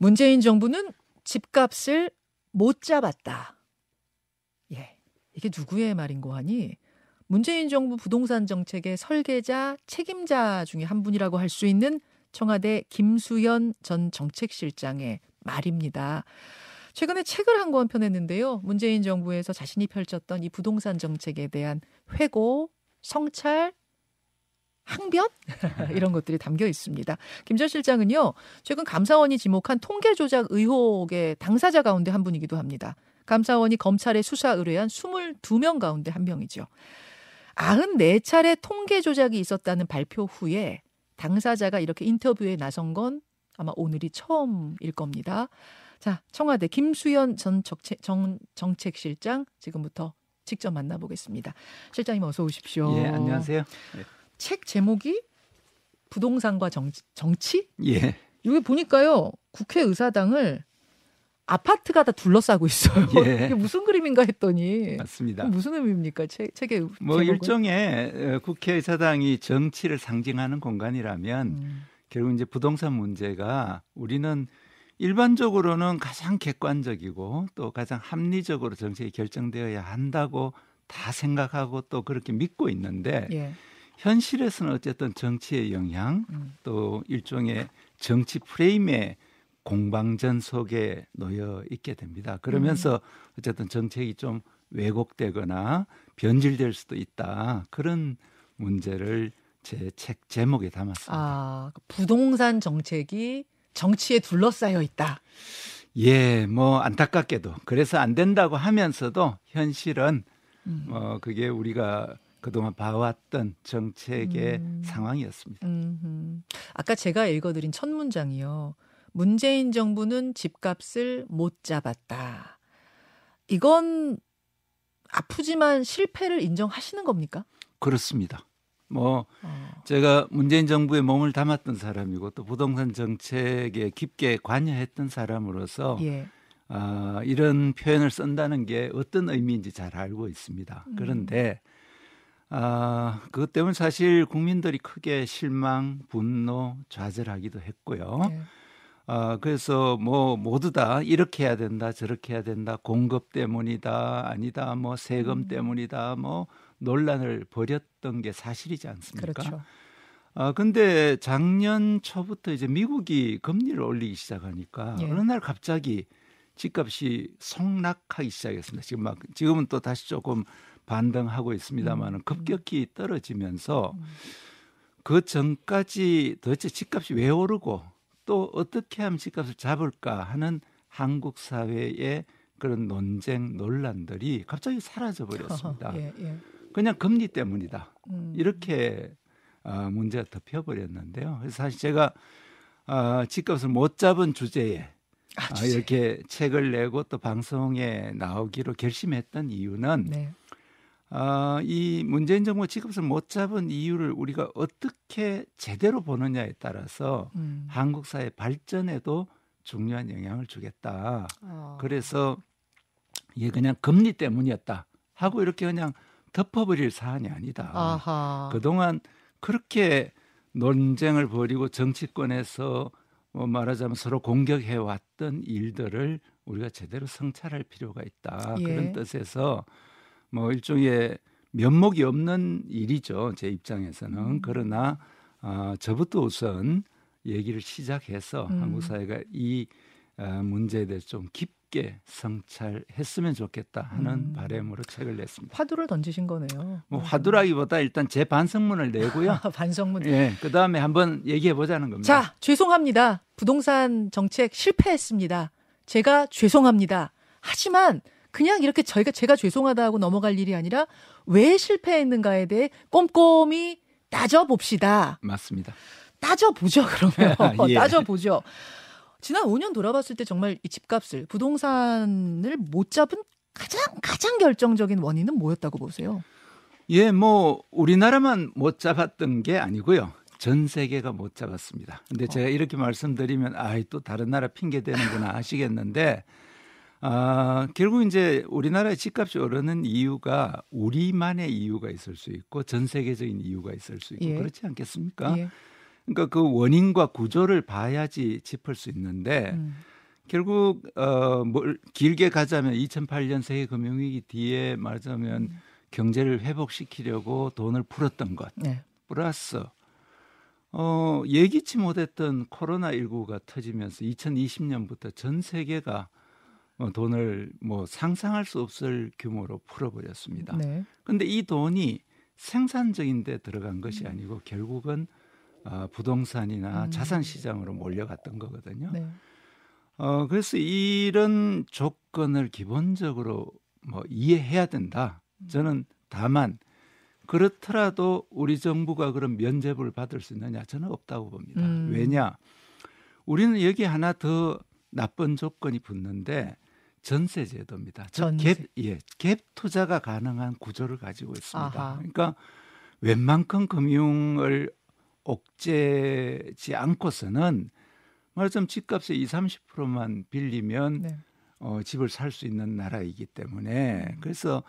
문재인 정부는 집값을 못 잡았다. 예. 이게 누구의 말인고 하니 문재인 정부 부동산 정책의 설계자, 책임자 중에 한 분이라고 할 수 있는 청와대 김수현 전 정책실장의 말입니다. 최근에 책을 한 권 펴냈는데요. 문재인 정부에서 자신이 펼쳤던 이 부동산 정책에 대한 회고, 성찰, 항변 이런 것들이 담겨 있습니다. 김 전 실장은요. 최근 감사원이 지목한 통계 조작 의혹의 당사자 가운데 한 분이기도 합니다. 감사원이 검찰에 수사 의뢰한 22명 가운데 한 명이죠. 94차례 통계 조작이 있었다는 발표 후에 당사자가 이렇게 인터뷰에 나선 건 아마 오늘이 처음일 겁니다. 자, 청와대 김수현 전 정책, 정, 정책실장 지금부터 직접 만나보겠습니다. 실장님 어서 오십시오. 예, 안녕하세요. 예. 책 제목이 부동산과 정, 정치? 예. 여기 보니까요. 국회 의사당을 아파트가 다 둘러싸고 있어요. 예. 이게 무슨 그림인가 했더니 맞습니다. 무슨 의미입니까? 책, 책의 뭐 제목은? 일종의 어, 국회의사당이 정치를 상징하는 공간이라면 음, 결국 이제 부동산 문제가 우리는 일반적으로는 가장 객관적이고 또 가장 합리적으로 정책이 결정되어야 한다고 다 생각하고 또 그렇게 믿고 있는데 예. 현실에서는 어쨌든 정치의 영향 음. 또 일종의 정치 프레임의 공방전 속에 놓여 있게 됩니다. 그러면서 어쨌든 정책이 좀 왜곡되거나 변질될 수도 있다. 그런 문제를 제 책 제목에 담았습니다. 아, 부동산 정책이 정치에 둘러싸여 있다. 예, 뭐 안타깝게도 그래서 안 된다고 하면서도 현실은 음. 뭐 그게 우리가 그동안 봐왔던 정책의 음. 상황이었습니다. 음, 아까 제가 읽어드린 첫 문장이요. 문재인 정부는 집값을 못 잡았다. 이건 아프지만 실패를 인정하시는 겁니까? 그렇습니다. 뭐 어, 제가 문재인 정부의 몸을 담았던 사람이고 또 부동산 정책에 깊게 관여했던 사람으로서 예. 아, 이런 표현을 쓴다는 게 어떤 의미인지 잘 알고 있습니다. 음. 그런데 아, 그것 때문에 사실 국민들이 크게 실망, 분노, 좌절하기도 했고요. 예. 아, 그래서 뭐 모두 다 이렇게 해야 된다, 저렇게 해야 된다, 공급 때문이다, 아니다, 뭐 세금 음. 때문이다, 뭐 논란을 벌였던 게 사실이지 않습니까? 그렇죠. 아, 근데 작년 초부터 이제 미국이 금리를 올리기 시작하니까 예. 어느 날 갑자기 집값이 성락하기 시작했습니다. 지금 막 지금은 또 다시 조금 반등하고 있습니다만은 음. 급격히 떨어지면서 음. 그 전까지 도대체 집값이 왜 오르고 또 어떻게 하면 집값을 잡을까 하는 한국 사회의 그런 논쟁 논란들이 갑자기 사라져 버렸습니다. 예, 예. 그냥 금리 때문이다. 음. 이렇게 어, 문제가 덮여 버렸는데요. 그래서 사실 제가 어, 집값을 못 잡은 주제에 아, 아, 주제. 이렇게 책을 내고 또 방송에 나오기로 결심했던 이유는 네. 어, 이 문재인 정부가 집값을 못 잡은 이유를 우리가 어떻게 제대로 보느냐에 따라서 음. 한국 사회 발전에도 중요한 영향을 주겠다. 어. 그래서 이게 그냥 금리 때문이었다 하고 이렇게 그냥 덮어버릴 사안이 아니다. 아하. 그동안 그렇게 논쟁을 벌이고 정치권에서 뭐 말하자면 서로 공격해 왔던 일들을 우리가 제대로 성찰할 필요가 있다. 예. 그런 뜻에서 뭐 일종의 면목이 없는 일이죠. 제 입장에서는. 음. 그러나 아, 저부터 우선 얘기를 시작해서 음. 한국 사회가 이 아, 문제에 대해서 좀 깊게 성찰했으면 좋겠다 하는 음. 바람으로 책을 냈습니다. 화두를 던지신 거네요. 뭐 화두라기보다 일단 제 반성문을 내고요. 반성문. 예, 그 다음에 한번 얘기해 보자는 겁니다. 자, 죄송합니다. 부동산 정책 실패했습니다. 제가 죄송합니다. 하지만 그냥 이렇게 저희가 제가 죄송하다 하고 넘어갈 일이 아니라 왜 실패했는가에 대해 꼼꼼히 따져봅시다. 맞습니다. 따져보죠, 그러면. 예. 따져보죠. 지난 5년 돌아봤을 때 정말 이 집값을, 부동산을 못 잡은 가장, 가장 결정적인 원인은 뭐였다고 보세요? 예, 뭐 우리나라만 못 잡았던 게 아니고요. 전 세계가 못 잡았습니다. 근데 제가 이렇게 말씀드리면 아이 또 다른 나라 핑계 대는구나 하시겠는데 아, 결국 이제 우리나라의 집값이 오르는 이유가 우리만의 이유가 있을 수 있고 전 세계적인 이유가 있을 수 있고 예. 그렇지 않겠습니까? 예. 그러니까 그 원인과 구조를 봐야지 짚을 수 있는데 음. 결국 어 뭘 길게 가자면 2008년 세계 금융위기 뒤에 말하자면 음. 경제를 회복시키려고 돈을 풀었던 것 네. 플러스 어 예기치 못했던 코로나 19가 터지면서 2020년부터 전 세계가 어, 돈을 뭐 상상할 수 없을 규모로 풀어버렸습니다. 네. 근데 이 돈이 생산적인 데 들어간 것이 아니고 결국은 어, 부동산이나 음. 자산 시장으로 몰려갔던 거거든요. 네. 어, 그래서 이런 조건을 기본적으로 뭐 이해해야 된다. 저는 다만 그렇더라도 우리 정부가 그런 면제부를 받을 수 있느냐 저는 없다고 봅니다. 음. 왜냐? 우리는 여기 하나 더 나쁜 조건이 붙는데 전세 제도입니다. 전세. 갭, 예, 갭 투자가 가능한 구조를 가지고 있습니다. 아하. 그러니까 웬만큼 금융을 옥죄지 않고서는 말하자면 집값의 20, 30%만 빌리면 네. 어, 집을 살 수 있는 나라이기 때문에 음. 그래서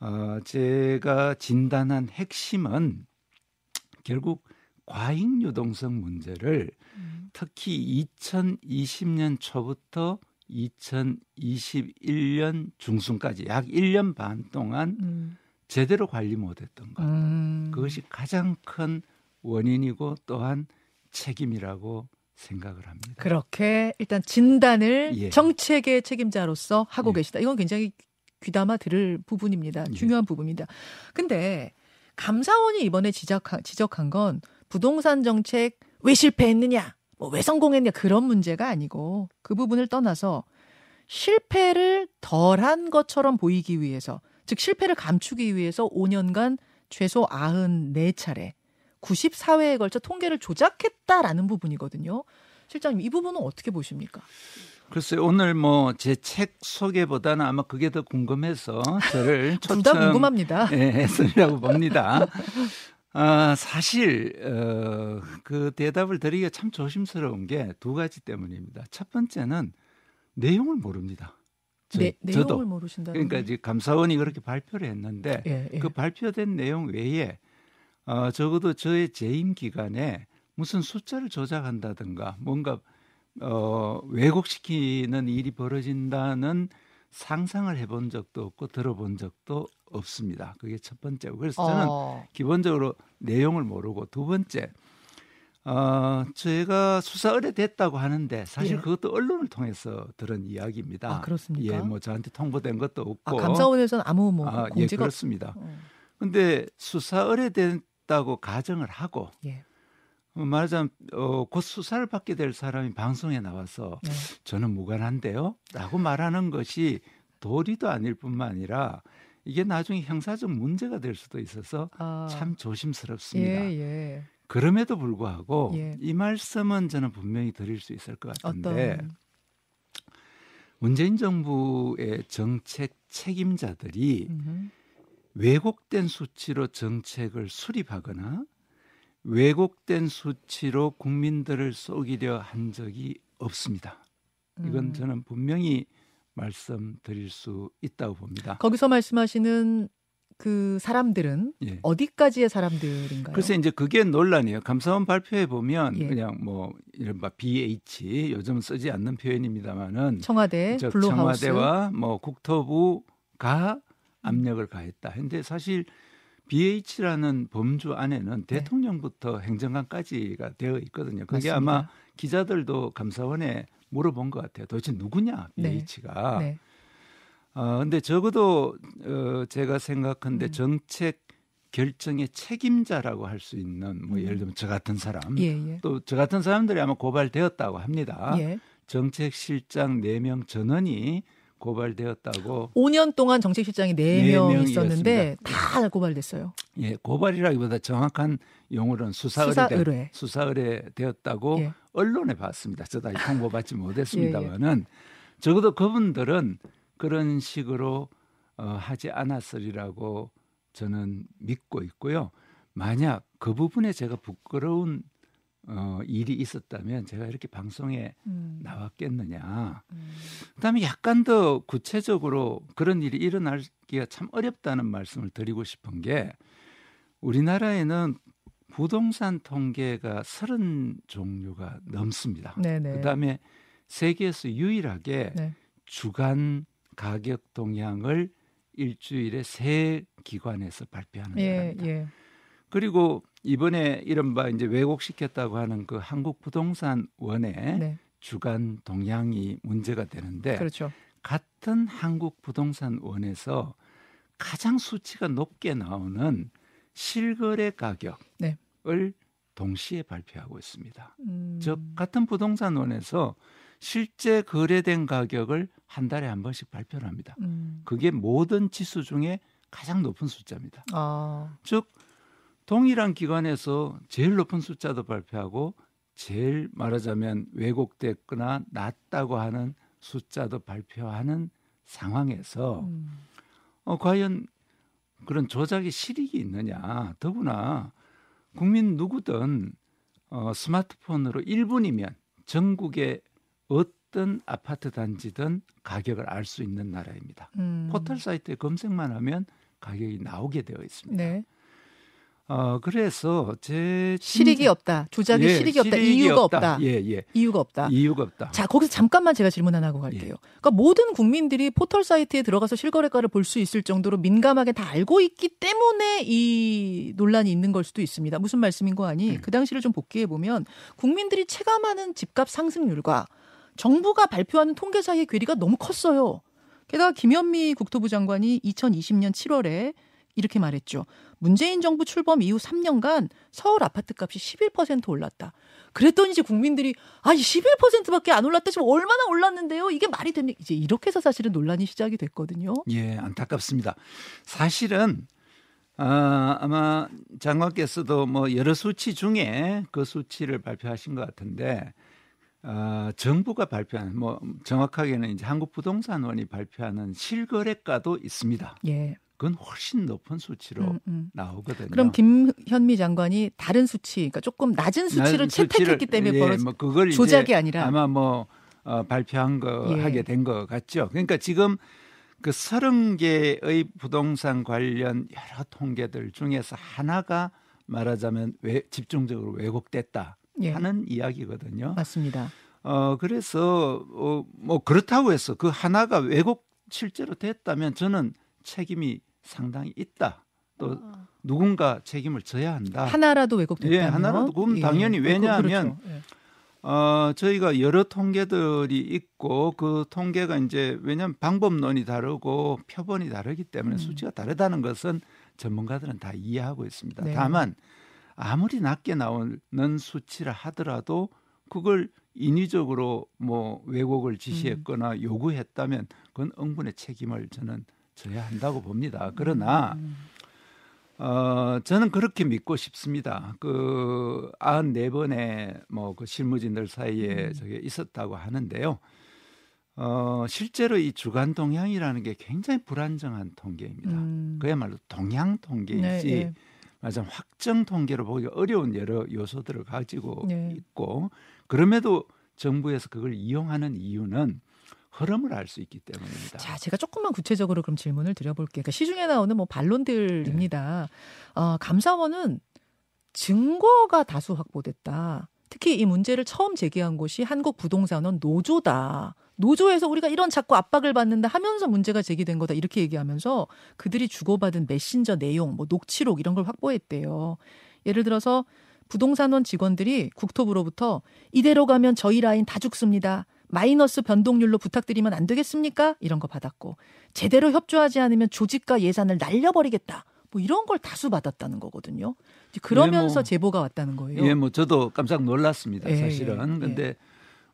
어, 제가 진단한 핵심은 결국 과잉 유동성 문제를 음. 특히 2020년 초부터 2021년 중순까지 약 1년 반 동안 음. 제대로 관리 못했던 것. 음. 그것이 가장 큰 원인이고 또한 책임이라고 생각을 합니다. 그렇게 일단 진단을 예. 정책의 책임자로서 하고 예. 계시다. 이건 굉장히 귀담아 들을 부분입니다. 예. 중요한 예. 부분입니다. 근데 감사원이 이번에 지적한, 지적한 건 부동산 정책 왜 실패했느냐, 뭐 왜 성공했냐 그런 문제가 아니고 그 부분을 떠나서 실패를 덜한 것처럼 보이기 위해서 즉 실패를 감추기 위해서 5년간 최소 94차례 94회에 걸쳐 통계를 조작했다라는 부분이거든요. 실장님 이 부분은 어떻게 보십니까? 글쎄요 오늘 뭐 제 책 소개보다는 아마 그게 더 궁금해서 저를 초청 궁금합니다. 예, 했으리라고 봅니다. 아, 사실 어, 그 대답을 드리기가 참 조심스러운 게 두 가지 때문입니다. 첫 번째는 내용을 모릅니다. 저, 네, 내용을 모르신다. 그러니까 이제 감사원이 그렇게 발표를 했는데 예, 예. 그 발표된 내용 외에 어, 적어도 저의 재임 기간에 무슨 숫자를 조작한다든가 뭔가 어, 왜곡시키는 일이 벌어진다는 상상을 해본 적도 없고 들어본 적도 없습니다. 그게 첫 번째고 그래서 저는 어. 기본적으로 내용을 모르고 두 번째 어, 제가 수사 의뢰됐다고 하는데 사실 예. 그것도 언론을 통해서 들은 이야기입니다. 아, 그렇습니까? 예, 뭐 저한테 통보된 것도 없고. 아, 감사원에서는 아무 뭐 아, 공지가 예, 그렇습니다. 어. 근데 수사 의뢰된 있다고 가정을 하고 예. 어, 말하자면 어, 곧 수사를 받게 될 사람이 방송에 나와서 네. 저는 무관한데요 라고 말하는 것이 도리도 아닐 뿐만 아니라 이게 나중에 형사적 문제가 될 수도 있어서 아. 참 조심스럽습니다. 예, 예. 그럼에도 불구하고 예. 이 말씀은 저는 분명히 드릴 수 있을 것 같은데 어떤... 문재인 정부의 정책 책임자들이 음흠. 왜곡된 수치로 정책을 수립하거나 왜곡된 수치로 국민들을 속이려 한 적이 없습니다. 이건 음. 저는 분명히 말씀드릴 수 있다고 봅니다. 거기서 말씀하시는 그 사람들은 예. 어디까지의 사람들인가요? 글쎄 이제 그게 논란이에요. 감사원 발표에 보면 예. 그냥 뭐 이른바 BH 요즘 쓰지 않는 표현입니다만은 청와대, Blue House 청와대와 뭐 국토부가 압력을 가했다. 근데 사실 BH라는 범주 안에는 네. 대통령부터 행정관까지가 되어 있거든요. 그게 맞습니다. 아마 기자들도 감사원에 물어본 것 같아요. 도대체 누구냐 BH가. 네. 네. 어, 근데 적어도 어, 제가 생각한데 음. 정책 결정의 책임자라고 할 수 있는 뭐 음. 예를 들면 저 같은 사람 예, 예. 또저 같은 사람들이 아마 고발되었다고 합니다. 예. 정책실장 4명 전원이 고발되었다고. 5년 동안 정책실장이 4명 4명 있었는데 다 고발됐어요. 예, 고발이라기보다 정확한 용어로는 수사 의뢰, 수사 의뢰, 수사 의뢰 되었다고 예. 언론에 봤습니다. 저도 아직 통보받지 못했습니다만은 예, 예. 적어도 그분들은 그런 식으로 어, 하지 않았으리라고 저는 믿고 있고요. 만약 그 부분에 제가 부끄러운 어, 일이 있었다면 제가 이렇게 방송에 음. 나왔겠느냐. 음. 그다음에 약간 더 구체적으로 그런 일이 일어나기가 참 어렵다는 말씀을 드리고 싶은 게 우리나라에는 부동산 통계가 서른 종류가 넘습니다. 네네. 그다음에 세계에서 유일하게 네. 주간 가격 동향을 일주일에 세 기관에서 발표하는 예, 나라입니다. 예. 그리고 이번에 이른바 이제 왜곡시켰다고 하는 그 한국 부동산 원의 네. 주간 동향이 문제가 되는데 그렇죠. 같은 한국 부동산 원에서 가장 수치가 높게 나오는 실거래 가격을 네. 동시에 발표하고 있습니다. 음. 즉 같은 부동산 원에서 실제 거래된 가격을 한 달에 한 번씩 발표를 합니다. 음. 그게 모든 지수 중에 가장 높은 숫자입니다. 아, 즉 동일한 기관에서 제일 높은 숫자도 발표하고 제일 말하자면 왜곡됐거나 낮다고 하는 숫자도 발표하는 상황에서 음. 어, 과연 그런 조작의 실익이 있느냐? 더구나 국민 누구든 어, 스마트폰으로 1분이면 전국의 어떤 아파트 단지든 가격을 알 수 있는 나라입니다. 음. 포털 사이트에 검색만 하면 가격이 나오게 되어 있습니다. 네. 어, 그래서 제 실익이 없다. 조작의 예, 실익이 없다. 실익이 이유가 없다. 예, 예. 이유가 없다. 이유가 없다. 자, 거기서 잠깐만 제가 질문 하나 하고 갈게요. 예. 그러니까 모든 국민들이 포털 사이트에 들어가서 실거래가를 볼 수 있을 정도로 민감하게 다 알고 있기 때문에 이 논란이 있는 걸 수도 있습니다. 무슨 말씀인 거 아니? 음. 그 당시를 좀 복기해 보면 국민들이 체감하는 집값 상승률과 정부가 발표하는 통계 사이의 괴리가 너무 컸어요. 게다가 김현미 국토부 장관이 2020년 7월에 이렇게 말했죠. 문재인 정부 출범 이후 3년간 서울 아파트 값이 11% 올랐다. 그랬더니 이제 국민들이 아, 11%밖에 안 올랐다. 지금 얼마나 올랐는데요? 이게 말이 됩니까? 이제 이렇게 해서 사실은 논란이 시작이 됐거든요. 예, 안타깝습니다. 사실은 아, 아마 장관께서도 뭐 여러 수치 중에 그 수치를 발표하신 것 같은데 아, 정부가 발표한 뭐 정확하게는 이제 한국부동산원이 발표하는 실거래가도 있습니다. 예. 그건 훨씬 높은 수치로 음, 음. 나오거든요. 그럼 김현미 장관이 다른 수치, 그러니까 조금 낮은 수치를 채택했기 때문에 예, 벌어진 뭐 그걸 조작이 아니라 아마 뭐 어, 발표한 거 예. 하게 된 것 같죠. 그러니까 지금 그 서른 개의 부동산 관련 여러 통계들 중에서 하나가 말하자면 왜 집중적으로 왜곡됐다 예. 하는 이야기거든요. 맞습니다. 어 그래서 어, 뭐 그렇다고 해서 그 하나가 왜곡 실제로 됐다면 저는 책임이 상당히 있다. 또 누군가 책임을 져야 한다. 하나라도 왜곡됐다면 예, 하나라도. 그럼 당연히 그- 왜냐하면 그렇죠. 예. 어, 저희가 여러 통계들이 있고 그 통계가 이제 왜냐하면 방법론이 다르고 표본이 다르기 때문에 음. 수치가 다르다는 것은 전문가들은 다 이해하고 있습니다. 네. 다만 아무리 낮게 나오는 수치라 하더라도 그걸 인위적으로 뭐 왜곡을 지시했거나 음. 요구했다면 그건 응분의 책임을 저는 져야 한다고 봅니다. 그러나 음. 어, 저는 그렇게 믿고 싶습니다. 그 94번의 뭐그 실무진들 사이에 음. 저게 있었다고 하는데요. 어, 실제로 이 주간 동향이라는 게 굉장히 불안정한 통계입니다. 음. 그야말로 동향 통계이지 네, 예. 맞아 확정 통계로 보기가 어려운 여러 요소들을 가지고 네. 있고 그럼에도 정부에서 그걸 이용하는 이유는 흐름을 알 수 있기 때문입니다. 자, 제가 조금만 구체적으로 그럼 질문을 드려볼게요. 그러니까 시중에 나오는 뭐 반론들입니다. 네. 어, 감사원은 증거가 다수 확보됐다. 특히 이 문제를 처음 제기한 곳이 한국부동산원 노조다. 노조에서 우리가 이런 자꾸 압박을 받는다 하면서 문제가 제기된 거다 이렇게 얘기하면서 그들이 주고받은 메신저 내용, 뭐 녹취록 이런 걸 확보했대요. 예를 들어서 부동산원 직원들이 국토부로부터 이대로 가면 저희 라인 다 죽습니다. 마이너스 변동률로 부탁드리면 안 되겠습니까? 이런 거 받았고 제대로 협조하지 않으면 조직과 예산을 날려버리겠다. 뭐 이런 걸 다수 받았다는 거거든요. 그러면서 예, 뭐, 제보가 왔다는 거예요. 예, 뭐 저도 깜짝 놀랐습니다. 예, 사실은. 예, 근데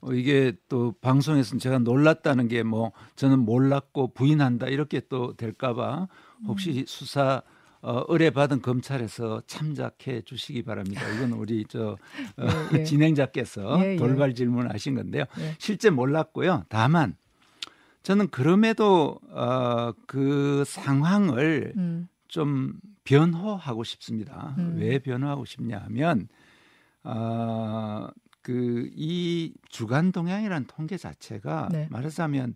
어, 이게 또 방송에서 제가 놀랐다는 게 뭐 저는 몰랐고 부인한다 이렇게 또 될까봐 혹시 음. 수사 어, 의뢰받은 검찰에서 참작해 주시기 바랍니다. 이건 우리 저 어, 예, 예. 진행자께서 예, 예. 돌발 질문하신 건데요. 예. 실제 몰랐고요. 다만 저는 그럼에도 어, 그 상황을 음, 좀 변호하고 싶습니다. 음. 왜 변호하고 싶냐 하면 어, 그 이 주간 동향이라는 통계 자체가 네. 말하자면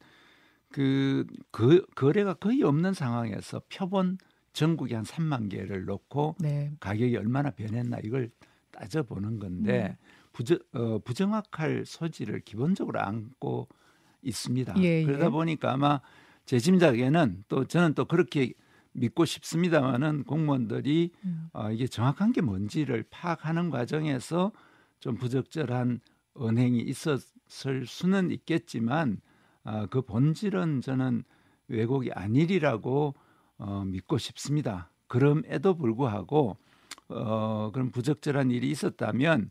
그, 그 거래가 거의 없는 상황에서 표본 전국에 한 3만 개를 놓고 네. 가격이 얼마나 변했나 이걸 따져보는 건데 음. 부정, 어, 부정확할 소지를 기본적으로 안고 있습니다. 예, 그러다 예. 보니까 아마 제 짐작에는 또 저는 또 그렇게 믿고 싶습니다만은 공무원들이 음. 어, 이게 정확한 게 뭔지를 파악하는 과정에서 좀 부적절한 언행이 있었을 수는 있겠지만 아, 그 본질은 저는 왜곡이 아니리라고 어, 믿고 싶습니다. 그럼에도 불구하고 어, 그런 부적절한 일이 있었다면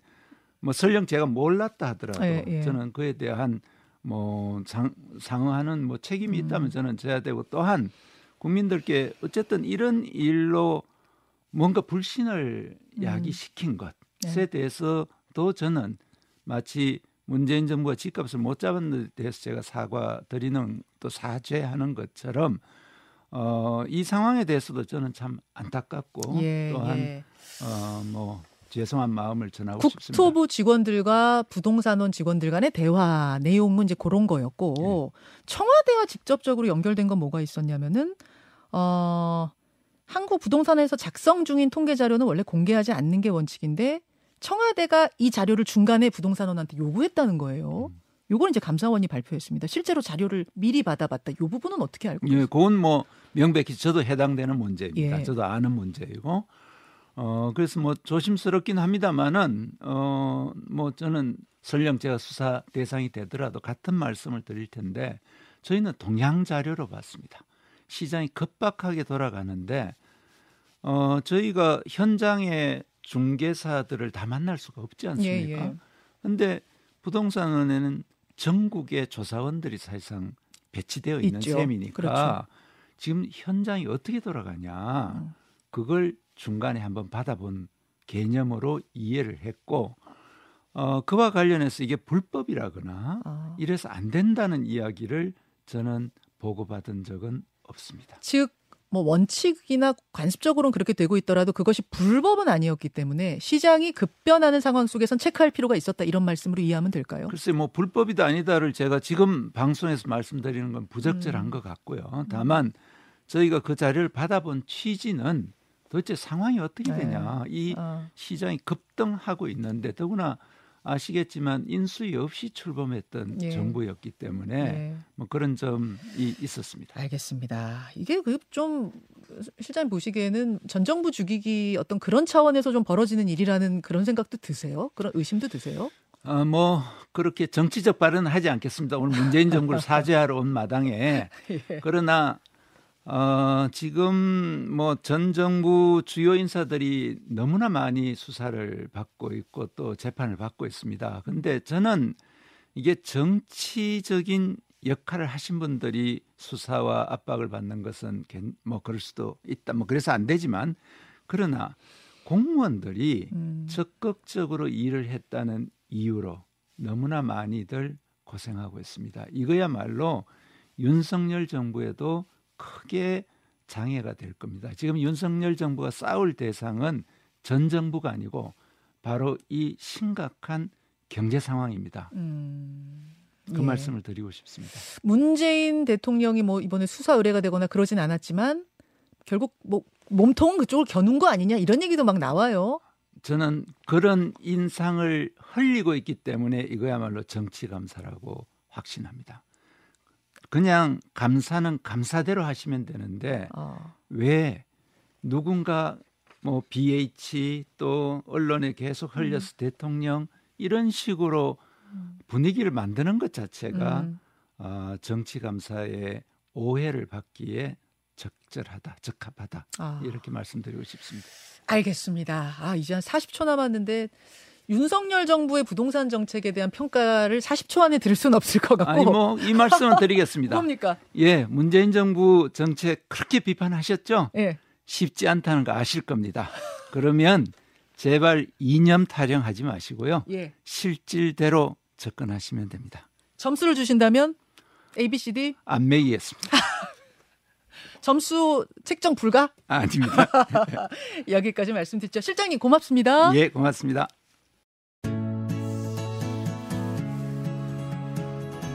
뭐 설령 제가 몰랐다 하더라도 예, 예. 저는 그에 대한 뭐 상, 상응하는 뭐 책임이 음. 있다면 저는 져야 되고 또한 국민들께 어쨌든 이런 일로 뭔가 불신을 음. 야기시킨 것에 네. 대해서도 저는 마치 문재인 정부가 집값을 못 잡은 데 대해서 제가 사과드리는 또 사죄하는 것처럼 어, 이 상황에 대해서도 저는 참 안타깝고 예, 또한 예. 어, 뭐 죄송한 마음을 전하고 싶습니다. 국토부 직원들과 부동산원 직원들 간의 대화 내용은 이제 그런 거였고 예. 청와대와 직접적으로 연결된 건 뭐가 있었냐면은 어 한국 부동산에서 작성 중인 통계 자료는 원래 공개하지 않는 게 원칙인데 청와대가 이 자료를 중간에 부동산원한테 요구했다는 거예요. 음. 요걸 이제 감사원이 발표했습니다. 실제로 자료를 미리 받아봤다. 요 부분은 어떻게 알고 예, 계세요? 그건 뭐 명백히 저도 해당되는 문제입니다. 예. 저도 아는 문제이고, 어 그래서 뭐 조심스럽긴 합니다만은 어뭐 저는 설령 제가 수사 대상이 되더라도 같은 말씀을 드릴 텐데 저희는 동향 자료로 봤습니다. 시장이 급박하게 돌아가는데 어 저희가 현장의 중개사들을 다 만날 수가 없지 않습니까? 예, 예. 근데 부동산원에는 전국의 조사원들이 사실상 배치되어 있는 있죠. 셈이니까 그렇죠. 지금 현장이 어떻게 돌아가냐 음. 그걸 중간에 한번 받아본 개념으로 이해를 했고 어, 그와 관련해서 이게 불법이라거나 아. 이래서 안 된다는 이야기를 저는 보고받은 적은 없습니다. 즉, 뭐 원칙이나 관습적으로는 그렇게 되고 있더라도 그것이 불법은 아니었기 때문에 시장이 급변하는 상황 속에선 체크할 필요가 있었다 이런 말씀으로 이해하면 될까요? 글쎄 뭐 불법이다 아니다를 제가 지금 방송에서 말씀드리는 건 부적절한 음. 것 같고요. 다만 저희가 그 자료를 받아본 취지는 도대체 상황이 어떻게 네. 되냐. 이 아, 시장이 급등하고 있는데 더구나 아시겠지만 인수위 없이 출범했던 예. 정부였기 때문에 네. 뭐 그런 점이 있었습니다. 알겠습니다. 이게 그 좀 실장님 보시기에는 전 정부 죽이기 어떤 그런 차원에서 좀 벌어지는 일이라는 그런 생각도 드세요? 그런 의심도 드세요? 어, 뭐 그렇게 정치적 발언은 하지 않겠습니다. 오늘 문재인 정부를 사죄하러 온 마당에 예. 그러나 어, 지금 뭐 전 정부 주요 인사들이 너무나 많이 수사를 받고 있고 또 재판을 받고 있습니다. 근데 저는 이게 정치적인 역할을 하신 분들이 수사와 압박을 받는 것은 괜- 뭐 그럴 수도 있다. 뭐 그래서 안 되지만 그러나 공무원들이 음. 적극적으로 일을 했다는 이유로 너무나 많이들 고생하고 있습니다. 이거야말로 윤석열 정부에도 크게 장애가 될 겁니다. 지금 윤석열 정부가 싸울 대상은 전 정부가 아니고 바로 이 심각한 경제 상황입니다. 음. 그 예. 말씀을 드리고 싶습니다. 문재인 대통령이 뭐 이번에 수사 의뢰가 되거나 그러진 않았지만 결국 뭐 몸통은 그쪽을 겨눈 거 아니냐 이런 얘기도 막 나와요. 저는 그런 인상을 흘리고 있기 때문에 이거야말로 정치 감사라고 확신합니다. 그냥 감사는 감사대로 하시면 되는데 아, 왜 누군가 뭐 BH 또 언론에 계속 흘려서 대통령 이런 식으로 분위기를 만드는 것 자체가 음. 어, 정치 감사의 오해를 받기에 적절하다, 적합하다 아. 이렇게 말씀드리고 싶습니다. 알겠습니다. 아, 이제 한 40초 남았는데 윤석열 정부의 부동산 정책에 대한 평가를 40초 안에 들을 수는 없을 것 같고. 아니 뭐 이 말씀은 드리겠습니다. 뭡니까? 예, 문재인 정부 정책 그렇게 비판하셨죠? 예. 쉽지 않다는 거 아실 겁니다. 그러면 제발 이념 타령하지 마시고요. 예. 실질대로 접근하시면 됩니다. 점수를 주신다면 A, B, C, D 안 매기겠습니다. 점수 책정 불가? 아닙니다. 여기까지 말씀드렸죠. 실장님 고맙습니다. 예, 고맙습니다.